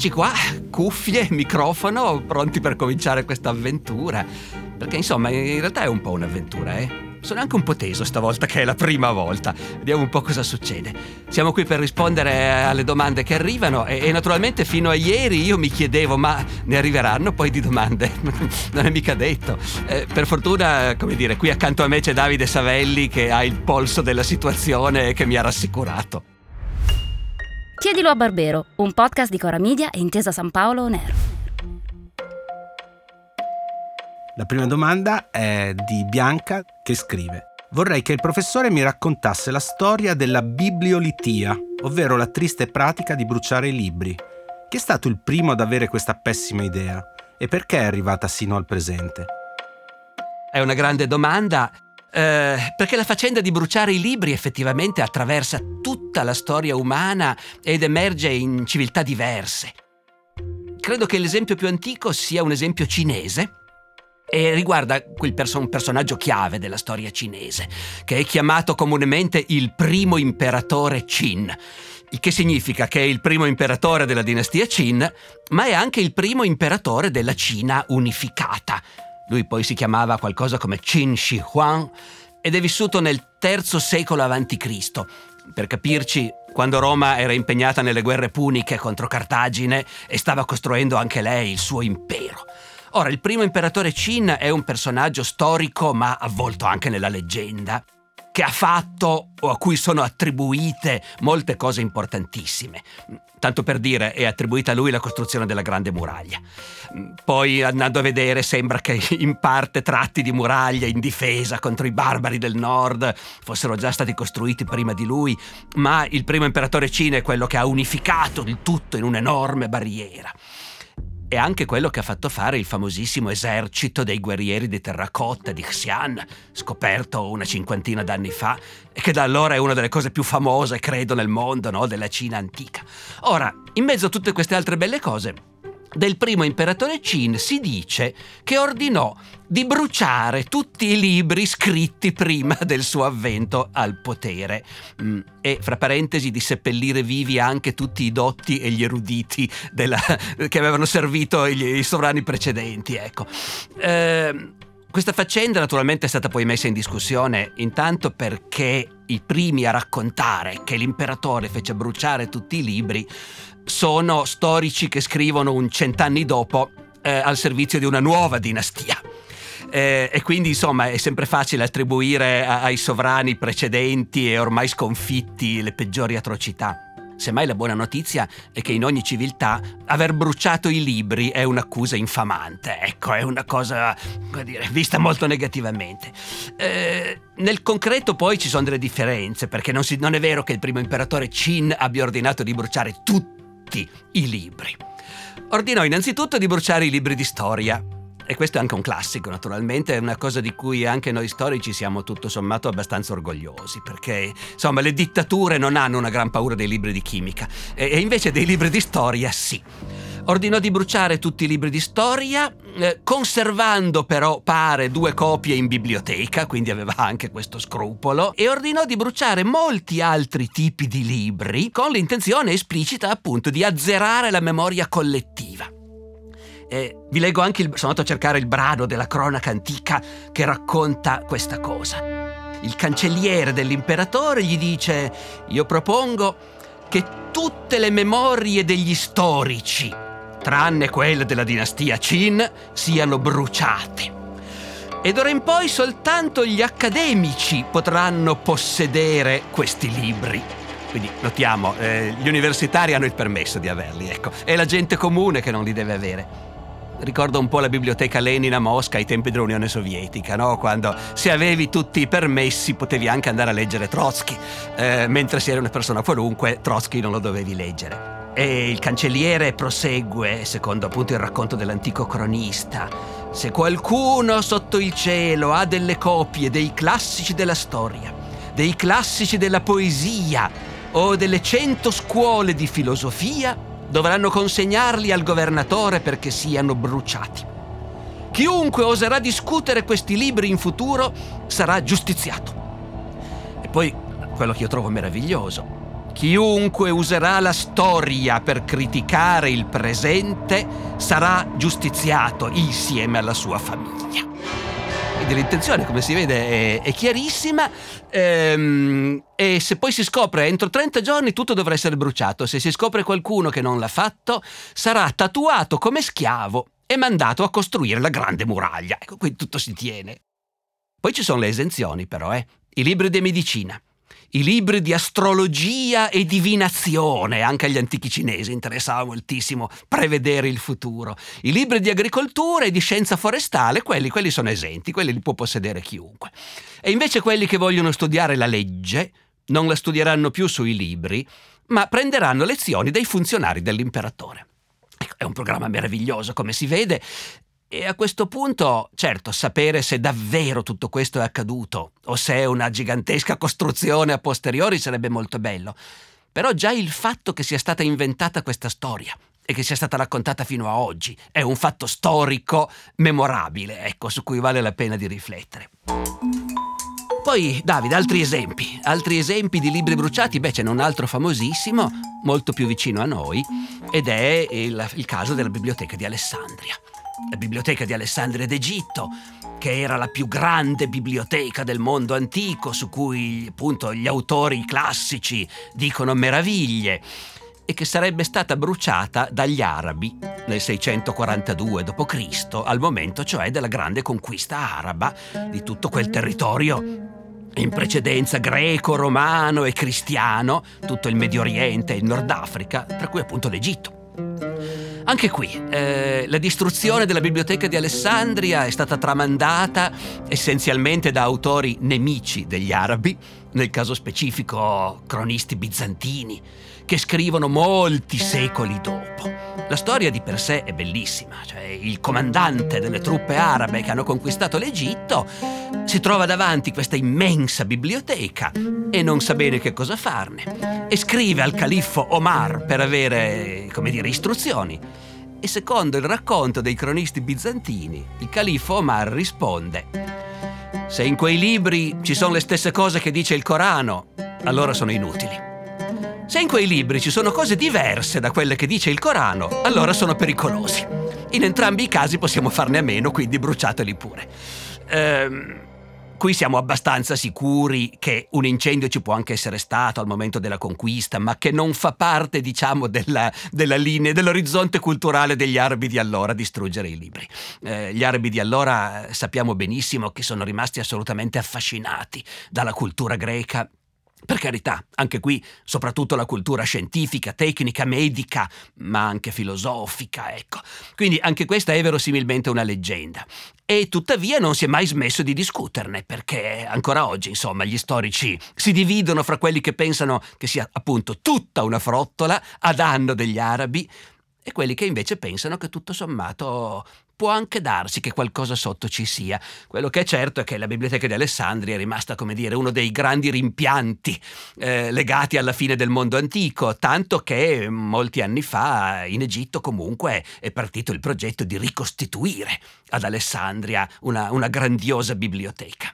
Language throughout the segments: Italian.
eccoci qua, cuffie, microfono, pronti per cominciare questa avventura. Perché insomma, in realtà è un po' un'avventura, eh? Sono anche un po' teso stavolta che è la prima volta. Vediamo un po' cosa succede. Siamo qui per rispondere alle domande che arrivano e, e, naturalmente fino a ieri io mi chiedevo ma ne arriveranno poi di domande? non è mica detto. Eh, per fortuna, come dire, qui accanto a me c'è Davide Savelli che ha il polso della situazione e che mi ha rassicurato. Chiedilo a Barbero, un podcast di Cora Media e Intesa San Paolo On Air. La prima domanda è di Bianca che scrive Vorrei che il professore mi raccontasse la storia della bibliolitia, ovvero la triste pratica di bruciare i libri. Chi è stato il primo ad avere questa pessima idea e perché è arrivata sino al presente? È una grande domanda. Eh, perché la faccenda di bruciare i libri effettivamente attraversa tutta la storia umana ed emerge in civiltà diverse. Credo che l'esempio più antico sia un esempio cinese, e riguarda perso- un personaggio chiave della storia cinese, che è chiamato comunemente il primo imperatore Qin, il che significa che è il primo imperatore della dinastia Qin, ma è anche il primo imperatore della Cina unificata. Lui poi si chiamava qualcosa come Qin Shi Huang ed è vissuto nel III secolo a.C. Per capirci, quando Roma era impegnata nelle guerre puniche contro Cartagine e stava costruendo anche lei il suo impero. Ora, il primo imperatore Qin è un personaggio storico ma avvolto anche nella leggenda, che ha fatto o a cui sono attribuite molte cose importantissime. Tanto per dire, è attribuita a lui la costruzione della Grande Muraglia. Poi, andando a vedere, sembra che in parte tratti di muraglia in difesa contro i barbari del nord fossero già stati costruiti prima di lui, ma il primo imperatore Qin è quello che ha unificato il tutto in un'enorme barriera è anche quello che ha fatto fare il famosissimo esercito dei guerrieri di terracotta di Xi'an, scoperto una cinquantina d'anni fa, e che da allora è una delle cose più famose, credo, nel mondo, no? della Cina antica. Ora, in mezzo a tutte queste altre belle cose, del primo imperatore Qin si dice che ordinò di bruciare tutti i libri scritti prima del suo avvento al potere mm, e, fra parentesi, di seppellire vivi anche tutti i dotti e gli eruditi della, che avevano servito i, sovrani precedenti. Ecco. Eh, questa faccenda naturalmente è stata poi messa in discussione intanto perché i primi a raccontare che l'imperatore fece bruciare tutti i libri sono storici che scrivono un cent'anni dopo eh, al servizio di una nuova dinastia. Eh, e quindi insomma è sempre facile attribuire a, ai sovrani precedenti e ormai sconfitti le peggiori atrocità. Semmai la buona notizia è che in ogni civiltà aver bruciato i libri è un'accusa infamante, ecco, è una cosa, dire, vista molto negativamente. Eh, nel concreto poi ci sono delle differenze, perché non, si, non è vero che il primo imperatore Qin abbia ordinato di bruciare tutti i libri. Ordinò innanzitutto di bruciare i libri di storia. E questo è anche un classico, naturalmente, è una cosa di cui anche noi storici siamo tutto sommato abbastanza orgogliosi, perché insomma le dittature non hanno una gran paura dei libri di chimica, e invece dei libri di storia sì ordinò di bruciare tutti i libri di storia, eh, conservando però, pare, due copie in biblioteca, quindi aveva anche questo scrupolo, e ordinò di bruciare molti altri tipi di libri con l'intenzione esplicita appunto di azzerare la memoria collettiva. Eh, vi leggo anche, il, sono andato a cercare il brano della cronaca antica che racconta questa cosa. Il cancelliere dell'imperatore gli dice, io propongo che tutte le memorie degli storici tranne quelle della dinastia Qin, siano bruciate. E d'ora in poi soltanto gli accademici potranno possedere questi libri. Quindi notiamo, eh, gli universitari hanno il permesso di averli, ecco. È la gente comune che non li deve avere. Ricordo un po' la biblioteca Lenin a Mosca ai tempi dell'Unione Sovietica, no? Quando se avevi tutti i permessi potevi anche andare a leggere Trotsky, eh, mentre se eri una persona qualunque Trotsky non lo dovevi leggere. E il cancelliere prosegue, secondo appunto il racconto dell'antico cronista. Se qualcuno sotto il cielo ha delle copie dei classici della storia, dei classici della poesia o delle cento scuole di filosofia, dovranno consegnarli al governatore perché siano bruciati. Chiunque oserà discutere questi libri in futuro sarà giustiziato. E poi quello che io trovo meraviglioso Chiunque userà la storia per criticare il presente sarà giustiziato insieme alla sua famiglia. Quindi l'intenzione, come si vede, è, è chiarissima. Ehm, e se poi si scopre entro 30 giorni tutto dovrà essere bruciato. Se si scopre qualcuno che non l'ha fatto, sarà tatuato come schiavo e mandato a costruire la grande muraglia. Ecco, qui tutto si tiene. Poi ci sono le esenzioni, però, eh. I libri di medicina i libri di astrologia e divinazione, anche agli antichi cinesi interessava moltissimo prevedere il futuro. I libri di agricoltura e di scienza forestale, quelli, quelli sono esenti, quelli li può possedere chiunque. E invece quelli che vogliono studiare la legge non la studieranno più sui libri, ma prenderanno lezioni dai funzionari dell'imperatore. Ecco, è un programma meraviglioso, come si vede, e a questo punto, certo, sapere se davvero tutto questo è accaduto o se è una gigantesca costruzione a posteriori sarebbe molto bello. Però già il fatto che sia stata inventata questa storia e che sia stata raccontata fino a oggi è un fatto storico memorabile, ecco, su cui vale la pena di riflettere. Poi, Davide, altri esempi. Altri esempi di libri bruciati? Beh, ce n'è un altro famosissimo, molto più vicino a noi, ed è il, il caso della biblioteca di Alessandria la biblioteca di Alessandria d'Egitto, che era la più grande biblioteca del mondo antico, su cui appunto gli autori classici dicono meraviglie, e che sarebbe stata bruciata dagli arabi nel 642 d.C., al momento cioè della grande conquista araba di tutto quel territorio in precedenza greco, romano e cristiano, tutto il Medio Oriente e il Nord Africa, tra cui appunto l'Egitto. Anche qui, eh, la distruzione della biblioteca di Alessandria è stata tramandata essenzialmente da autori nemici degli arabi, nel caso specifico cronisti bizantini, che scrivono molti secoli dopo. La storia di per sé è bellissima, cioè il comandante delle truppe arabe che hanno conquistato l'Egitto si trova davanti questa immensa biblioteca e non sa bene che cosa farne e scrive al califfo Omar per avere, come dire, istruzioni. E secondo il racconto dei cronisti bizantini, il califfo Omar risponde Se in quei libri ci sono le stesse cose che dice il Corano, allora sono inutili. Se in quei libri ci sono cose diverse da quelle che dice il Corano, allora sono pericolosi. In entrambi i casi possiamo farne a meno, quindi bruciateli pure. Ehm, qui siamo abbastanza sicuri che un incendio ci può anche essere stato al momento della conquista, ma che non fa parte, diciamo, della, della linea, dell'orizzonte culturale degli arabi di allora distruggere i libri. Eh, gli arabi di allora eh, sappiamo benissimo che sono rimasti assolutamente affascinati dalla cultura greca per carità, anche qui soprattutto la cultura scientifica, tecnica, medica, ma anche filosofica, ecco. Quindi anche questa è verosimilmente una leggenda. E tuttavia non si è mai smesso di discuterne, perché ancora oggi, insomma, gli storici si dividono fra quelli che pensano che sia appunto tutta una frottola a danno degli arabi e quelli che invece pensano che tutto sommato può anche darsi che qualcosa sotto ci sia. Quello che è certo è che la Biblioteca di Alessandria è rimasta, come dire, uno dei grandi rimpianti eh, legati alla fine del mondo antico, tanto che molti anni fa in Egitto comunque è partito il progetto di ricostituire ad Alessandria una, una grandiosa biblioteca.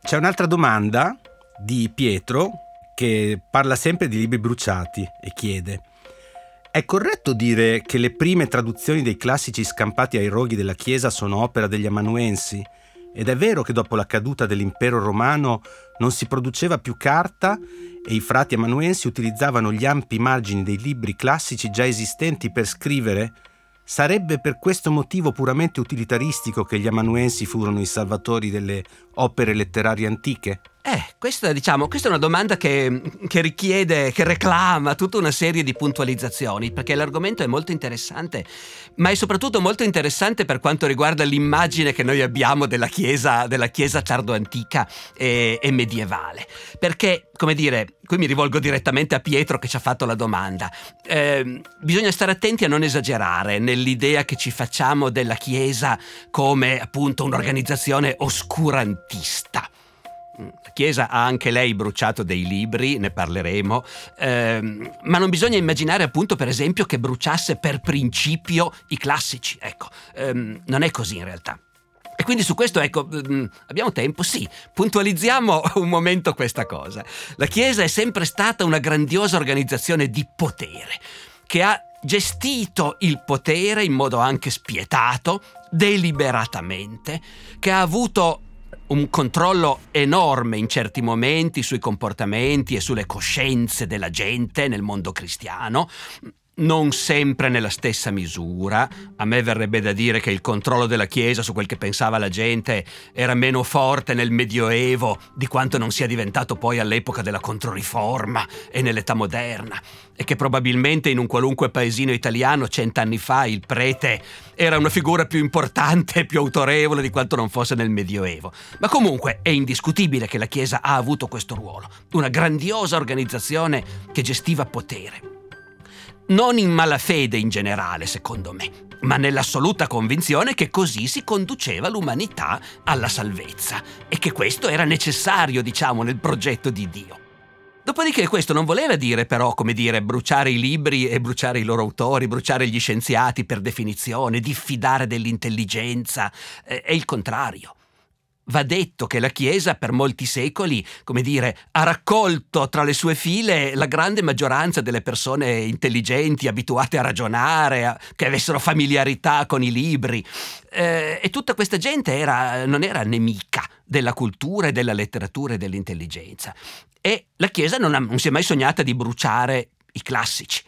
C'è un'altra domanda di Pietro che parla sempre di libri bruciati e chiede è corretto dire che le prime traduzioni dei classici scampati ai roghi della Chiesa sono opera degli amanuensi? Ed è vero che dopo la caduta dell'impero romano non si produceva più carta e i frati amanuensi utilizzavano gli ampi margini dei libri classici già esistenti per scrivere? Sarebbe per questo motivo puramente utilitaristico che gli amanuensi furono i salvatori delle opere letterarie antiche? Eh, questa, diciamo, questa è una domanda che, che, richiede, che reclama tutta una serie di puntualizzazioni, perché l'argomento è molto interessante, ma è soprattutto molto interessante per quanto riguarda l'immagine che noi abbiamo della Chiesa, della chiesa tardoantica e, e medievale. Perché, come dire, qui mi rivolgo direttamente a Pietro che ci ha fatto la domanda, eh, bisogna stare attenti a non esagerare nell'idea che ci facciamo della Chiesa come appunto un'organizzazione oscurantista. Chiesa ha anche lei bruciato dei libri, ne parleremo, ehm, ma non bisogna immaginare appunto per esempio che bruciasse per principio i classici, ecco, ehm, non è così in realtà. E quindi su questo, ecco, mm, abbiamo tempo? Sì, puntualizziamo un momento questa cosa. La Chiesa è sempre stata una grandiosa organizzazione di potere, che ha gestito il potere in modo anche spietato, deliberatamente, che ha avuto un controllo enorme in certi momenti sui comportamenti e sulle coscienze della gente nel mondo cristiano, non sempre nella stessa misura. A me verrebbe da dire che il controllo della Chiesa su quel che pensava la gente era meno forte nel Medioevo di quanto non sia diventato poi all'epoca della Controriforma e nell'età moderna, e che probabilmente in un qualunque paesino italiano cent'anni fa il prete era una figura più importante e più autorevole di quanto non fosse nel Medioevo. Ma comunque è indiscutibile che la Chiesa ha avuto questo ruolo, una grandiosa organizzazione che gestiva potere non in malafede in generale, secondo me, ma nell'assoluta convinzione che così si conduceva l'umanità alla salvezza e che questo era necessario, diciamo, nel progetto di Dio. Dopodiché questo non voleva dire però, come dire, bruciare i libri e bruciare i loro autori, bruciare gli scienziati per definizione, diffidare dell'intelligenza, è il contrario. Va detto che la Chiesa per molti secoli, come dire, ha raccolto tra le sue file la grande maggioranza delle persone intelligenti, abituate a ragionare, a, che avessero familiarità con i libri. Eh, e tutta questa gente era, non era nemica della cultura e della letteratura e dell'intelligenza. E la Chiesa non, ha, non si è mai sognata di bruciare i classici.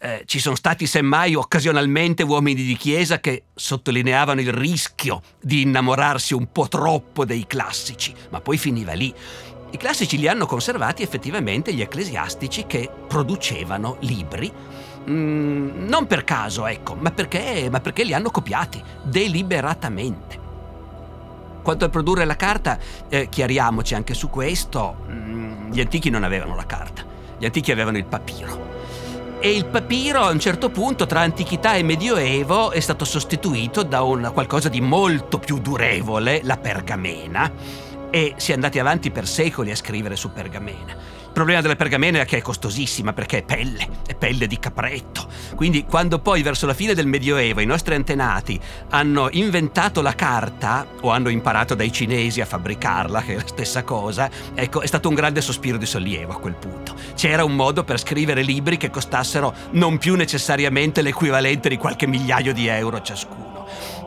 Eh, ci sono stati semmai occasionalmente uomini di chiesa che sottolineavano il rischio di innamorarsi un po' troppo dei classici, ma poi finiva lì. I classici li hanno conservati effettivamente gli ecclesiastici che producevano libri, mm, non per caso, ecco, ma perché, ma perché li hanno copiati deliberatamente. Quanto a produrre la carta, eh, chiariamoci anche su questo, mm, gli antichi non avevano la carta, gli antichi avevano il papiro e il papiro a un certo punto tra antichità e medioevo è stato sostituito da qualcosa di molto più durevole, la pergamena, e si è andati avanti per secoli a scrivere su pergamena. Problema della pergamena è che è costosissima perché è pelle, è pelle di capretto. Quindi quando poi verso la fine del Medioevo i nostri antenati hanno inventato la carta o hanno imparato dai cinesi a fabbricarla, che è la stessa cosa, ecco, è stato un grande sospiro di sollievo a quel punto. C'era un modo per scrivere libri che costassero non più necessariamente l'equivalente di qualche migliaio di euro ciascuno.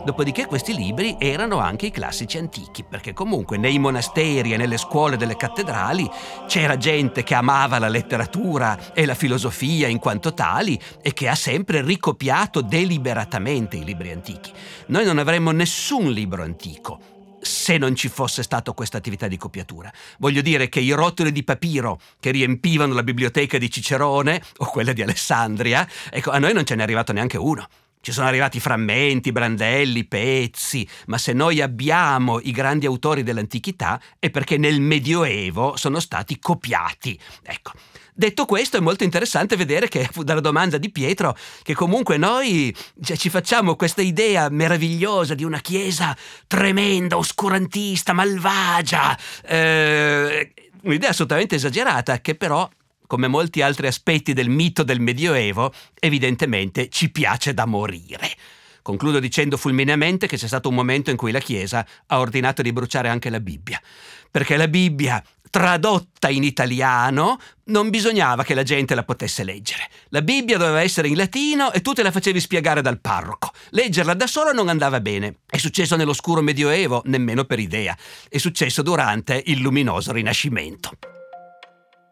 Dopodiché questi libri erano anche i classici antichi, perché comunque nei monasteri e nelle scuole delle cattedrali c'era gente che amava la letteratura e la filosofia in quanto tali e che ha sempre ricopiato deliberatamente i libri antichi. Noi non avremmo nessun libro antico se non ci fosse stata questa attività di copiatura. Voglio dire che i rotoli di papiro che riempivano la biblioteca di Cicerone o quella di Alessandria, ecco, a noi non ce n'è arrivato neanche uno. Ci sono arrivati frammenti, brandelli, pezzi, ma se noi abbiamo i grandi autori dell'antichità è perché nel Medioevo sono stati copiati. Ecco. Detto questo, è molto interessante vedere che dalla domanda di Pietro che comunque noi cioè, ci facciamo questa idea meravigliosa di una chiesa tremenda, oscurantista, malvagia, eh, un'idea assolutamente esagerata che però come molti altri aspetti del mito del Medioevo, evidentemente ci piace da morire. Concludo dicendo fulmineamente che c'è stato un momento in cui la Chiesa ha ordinato di bruciare anche la Bibbia, perché la Bibbia, tradotta in italiano, non bisognava che la gente la potesse leggere. La Bibbia doveva essere in latino e tu te la facevi spiegare dal parroco. Leggerla da solo non andava bene. È successo nell'oscuro Medioevo, nemmeno per idea. È successo durante il luminoso Rinascimento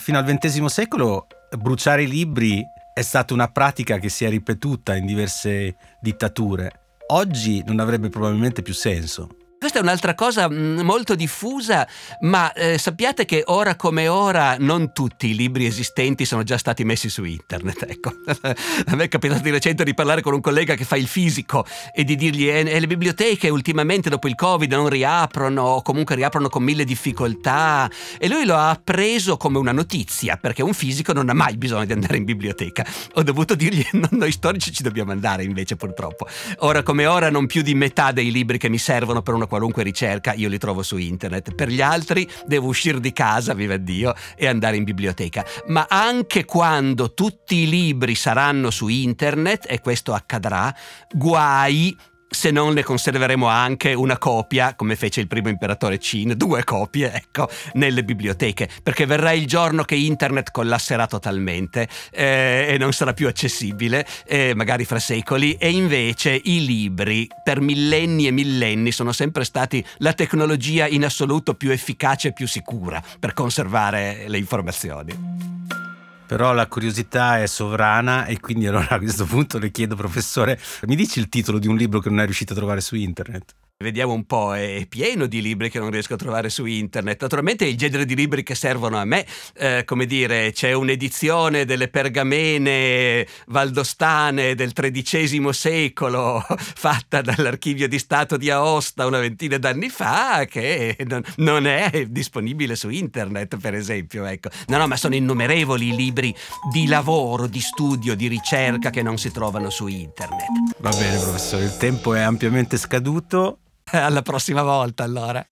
fino al XX secolo bruciare i libri è stata una pratica che si è ripetuta in diverse dittature. Oggi non avrebbe probabilmente più senso. Questa è un'altra cosa mm, molto diffusa, ma eh, sappiate che ora come ora non tutti i libri esistenti sono già stati messi su internet. Ecco. A me è capitato di recente di parlare con un collega che fa il fisico e di dirgli eh, le biblioteche ultimamente dopo il Covid non riaprono o comunque riaprono con mille difficoltà e lui lo ha preso come una notizia perché un fisico non ha mai bisogno di andare in biblioteca. Ho dovuto dirgli no, noi storici ci dobbiamo andare invece purtroppo. Ora come ora non più di metà dei libri che mi servono per una qualunque ricerca io li trovo su internet. Per gli altri devo uscire di casa, viva Dio, e andare in biblioteca. Ma anche quando tutti i libri saranno su internet, e questo accadrà, guai se non ne conserveremo anche una copia, come fece il primo imperatore Qin, due copie, ecco, nelle biblioteche, perché verrà il giorno che internet collasserà totalmente eh, e non sarà più accessibile, eh, magari fra secoli, e invece i libri per millenni e millenni sono sempre stati la tecnologia in assoluto più efficace e più sicura per conservare le informazioni. Però la curiosità è sovrana e quindi allora a questo punto le chiedo, professore, mi dici il titolo di un libro che non è riuscito a trovare su internet? Vediamo un po', è pieno di libri che non riesco a trovare su internet. Naturalmente il genere di libri che servono a me, eh, come dire, c'è un'edizione delle pergamene valdostane del XIII secolo fatta dall'archivio di Stato di Aosta una ventina d'anni fa che non, non è disponibile su internet, per esempio. Ecco. No, no, ma sono innumerevoli i libri di lavoro, di studio, di ricerca che non si trovano su internet. Va bene, professore, il tempo è ampiamente scaduto. Alla prossima volta allora.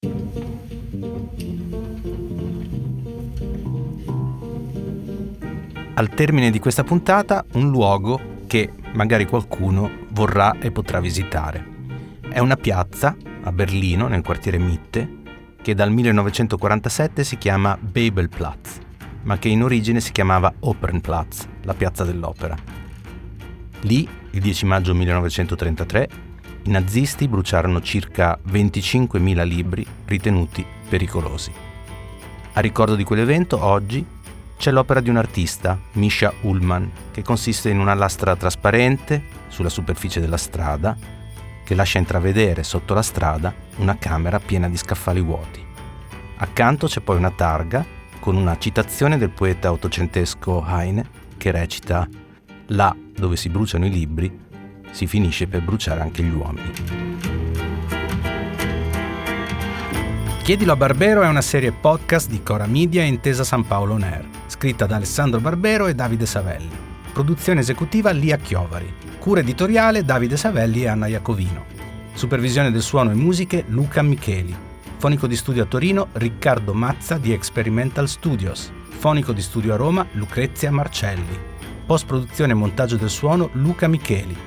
Al termine di questa puntata un luogo che magari qualcuno vorrà e potrà visitare. È una piazza a Berlino, nel quartiere Mitte, che dal 1947 si chiama Babelplatz, ma che in origine si chiamava Opernplatz, la piazza dell'opera. Lì, il 10 maggio 1933, i nazisti bruciarono circa 25.000 libri ritenuti pericolosi. A ricordo di quell'evento, oggi c'è l'opera di un artista, Misha Ullman, che consiste in una lastra trasparente sulla superficie della strada che lascia intravedere sotto la strada una camera piena di scaffali vuoti. Accanto c'è poi una targa con una citazione del poeta ottocentesco Heine che recita Là dove si bruciano i libri si finisce per bruciare anche gli uomini. Chiedilo a Barbero è una serie podcast di Cora Media e Intesa San Paolo On scritta da Alessandro Barbero e Davide Savelli. Produzione esecutiva Lia Chiovari. Cura editoriale Davide Savelli e Anna Iacovino. Supervisione del suono e musiche Luca Micheli. Fonico di studio a Torino Riccardo Mazza di Experimental Studios. Fonico di studio a Roma Lucrezia Marcelli. Post produzione e montaggio del suono Luca Micheli.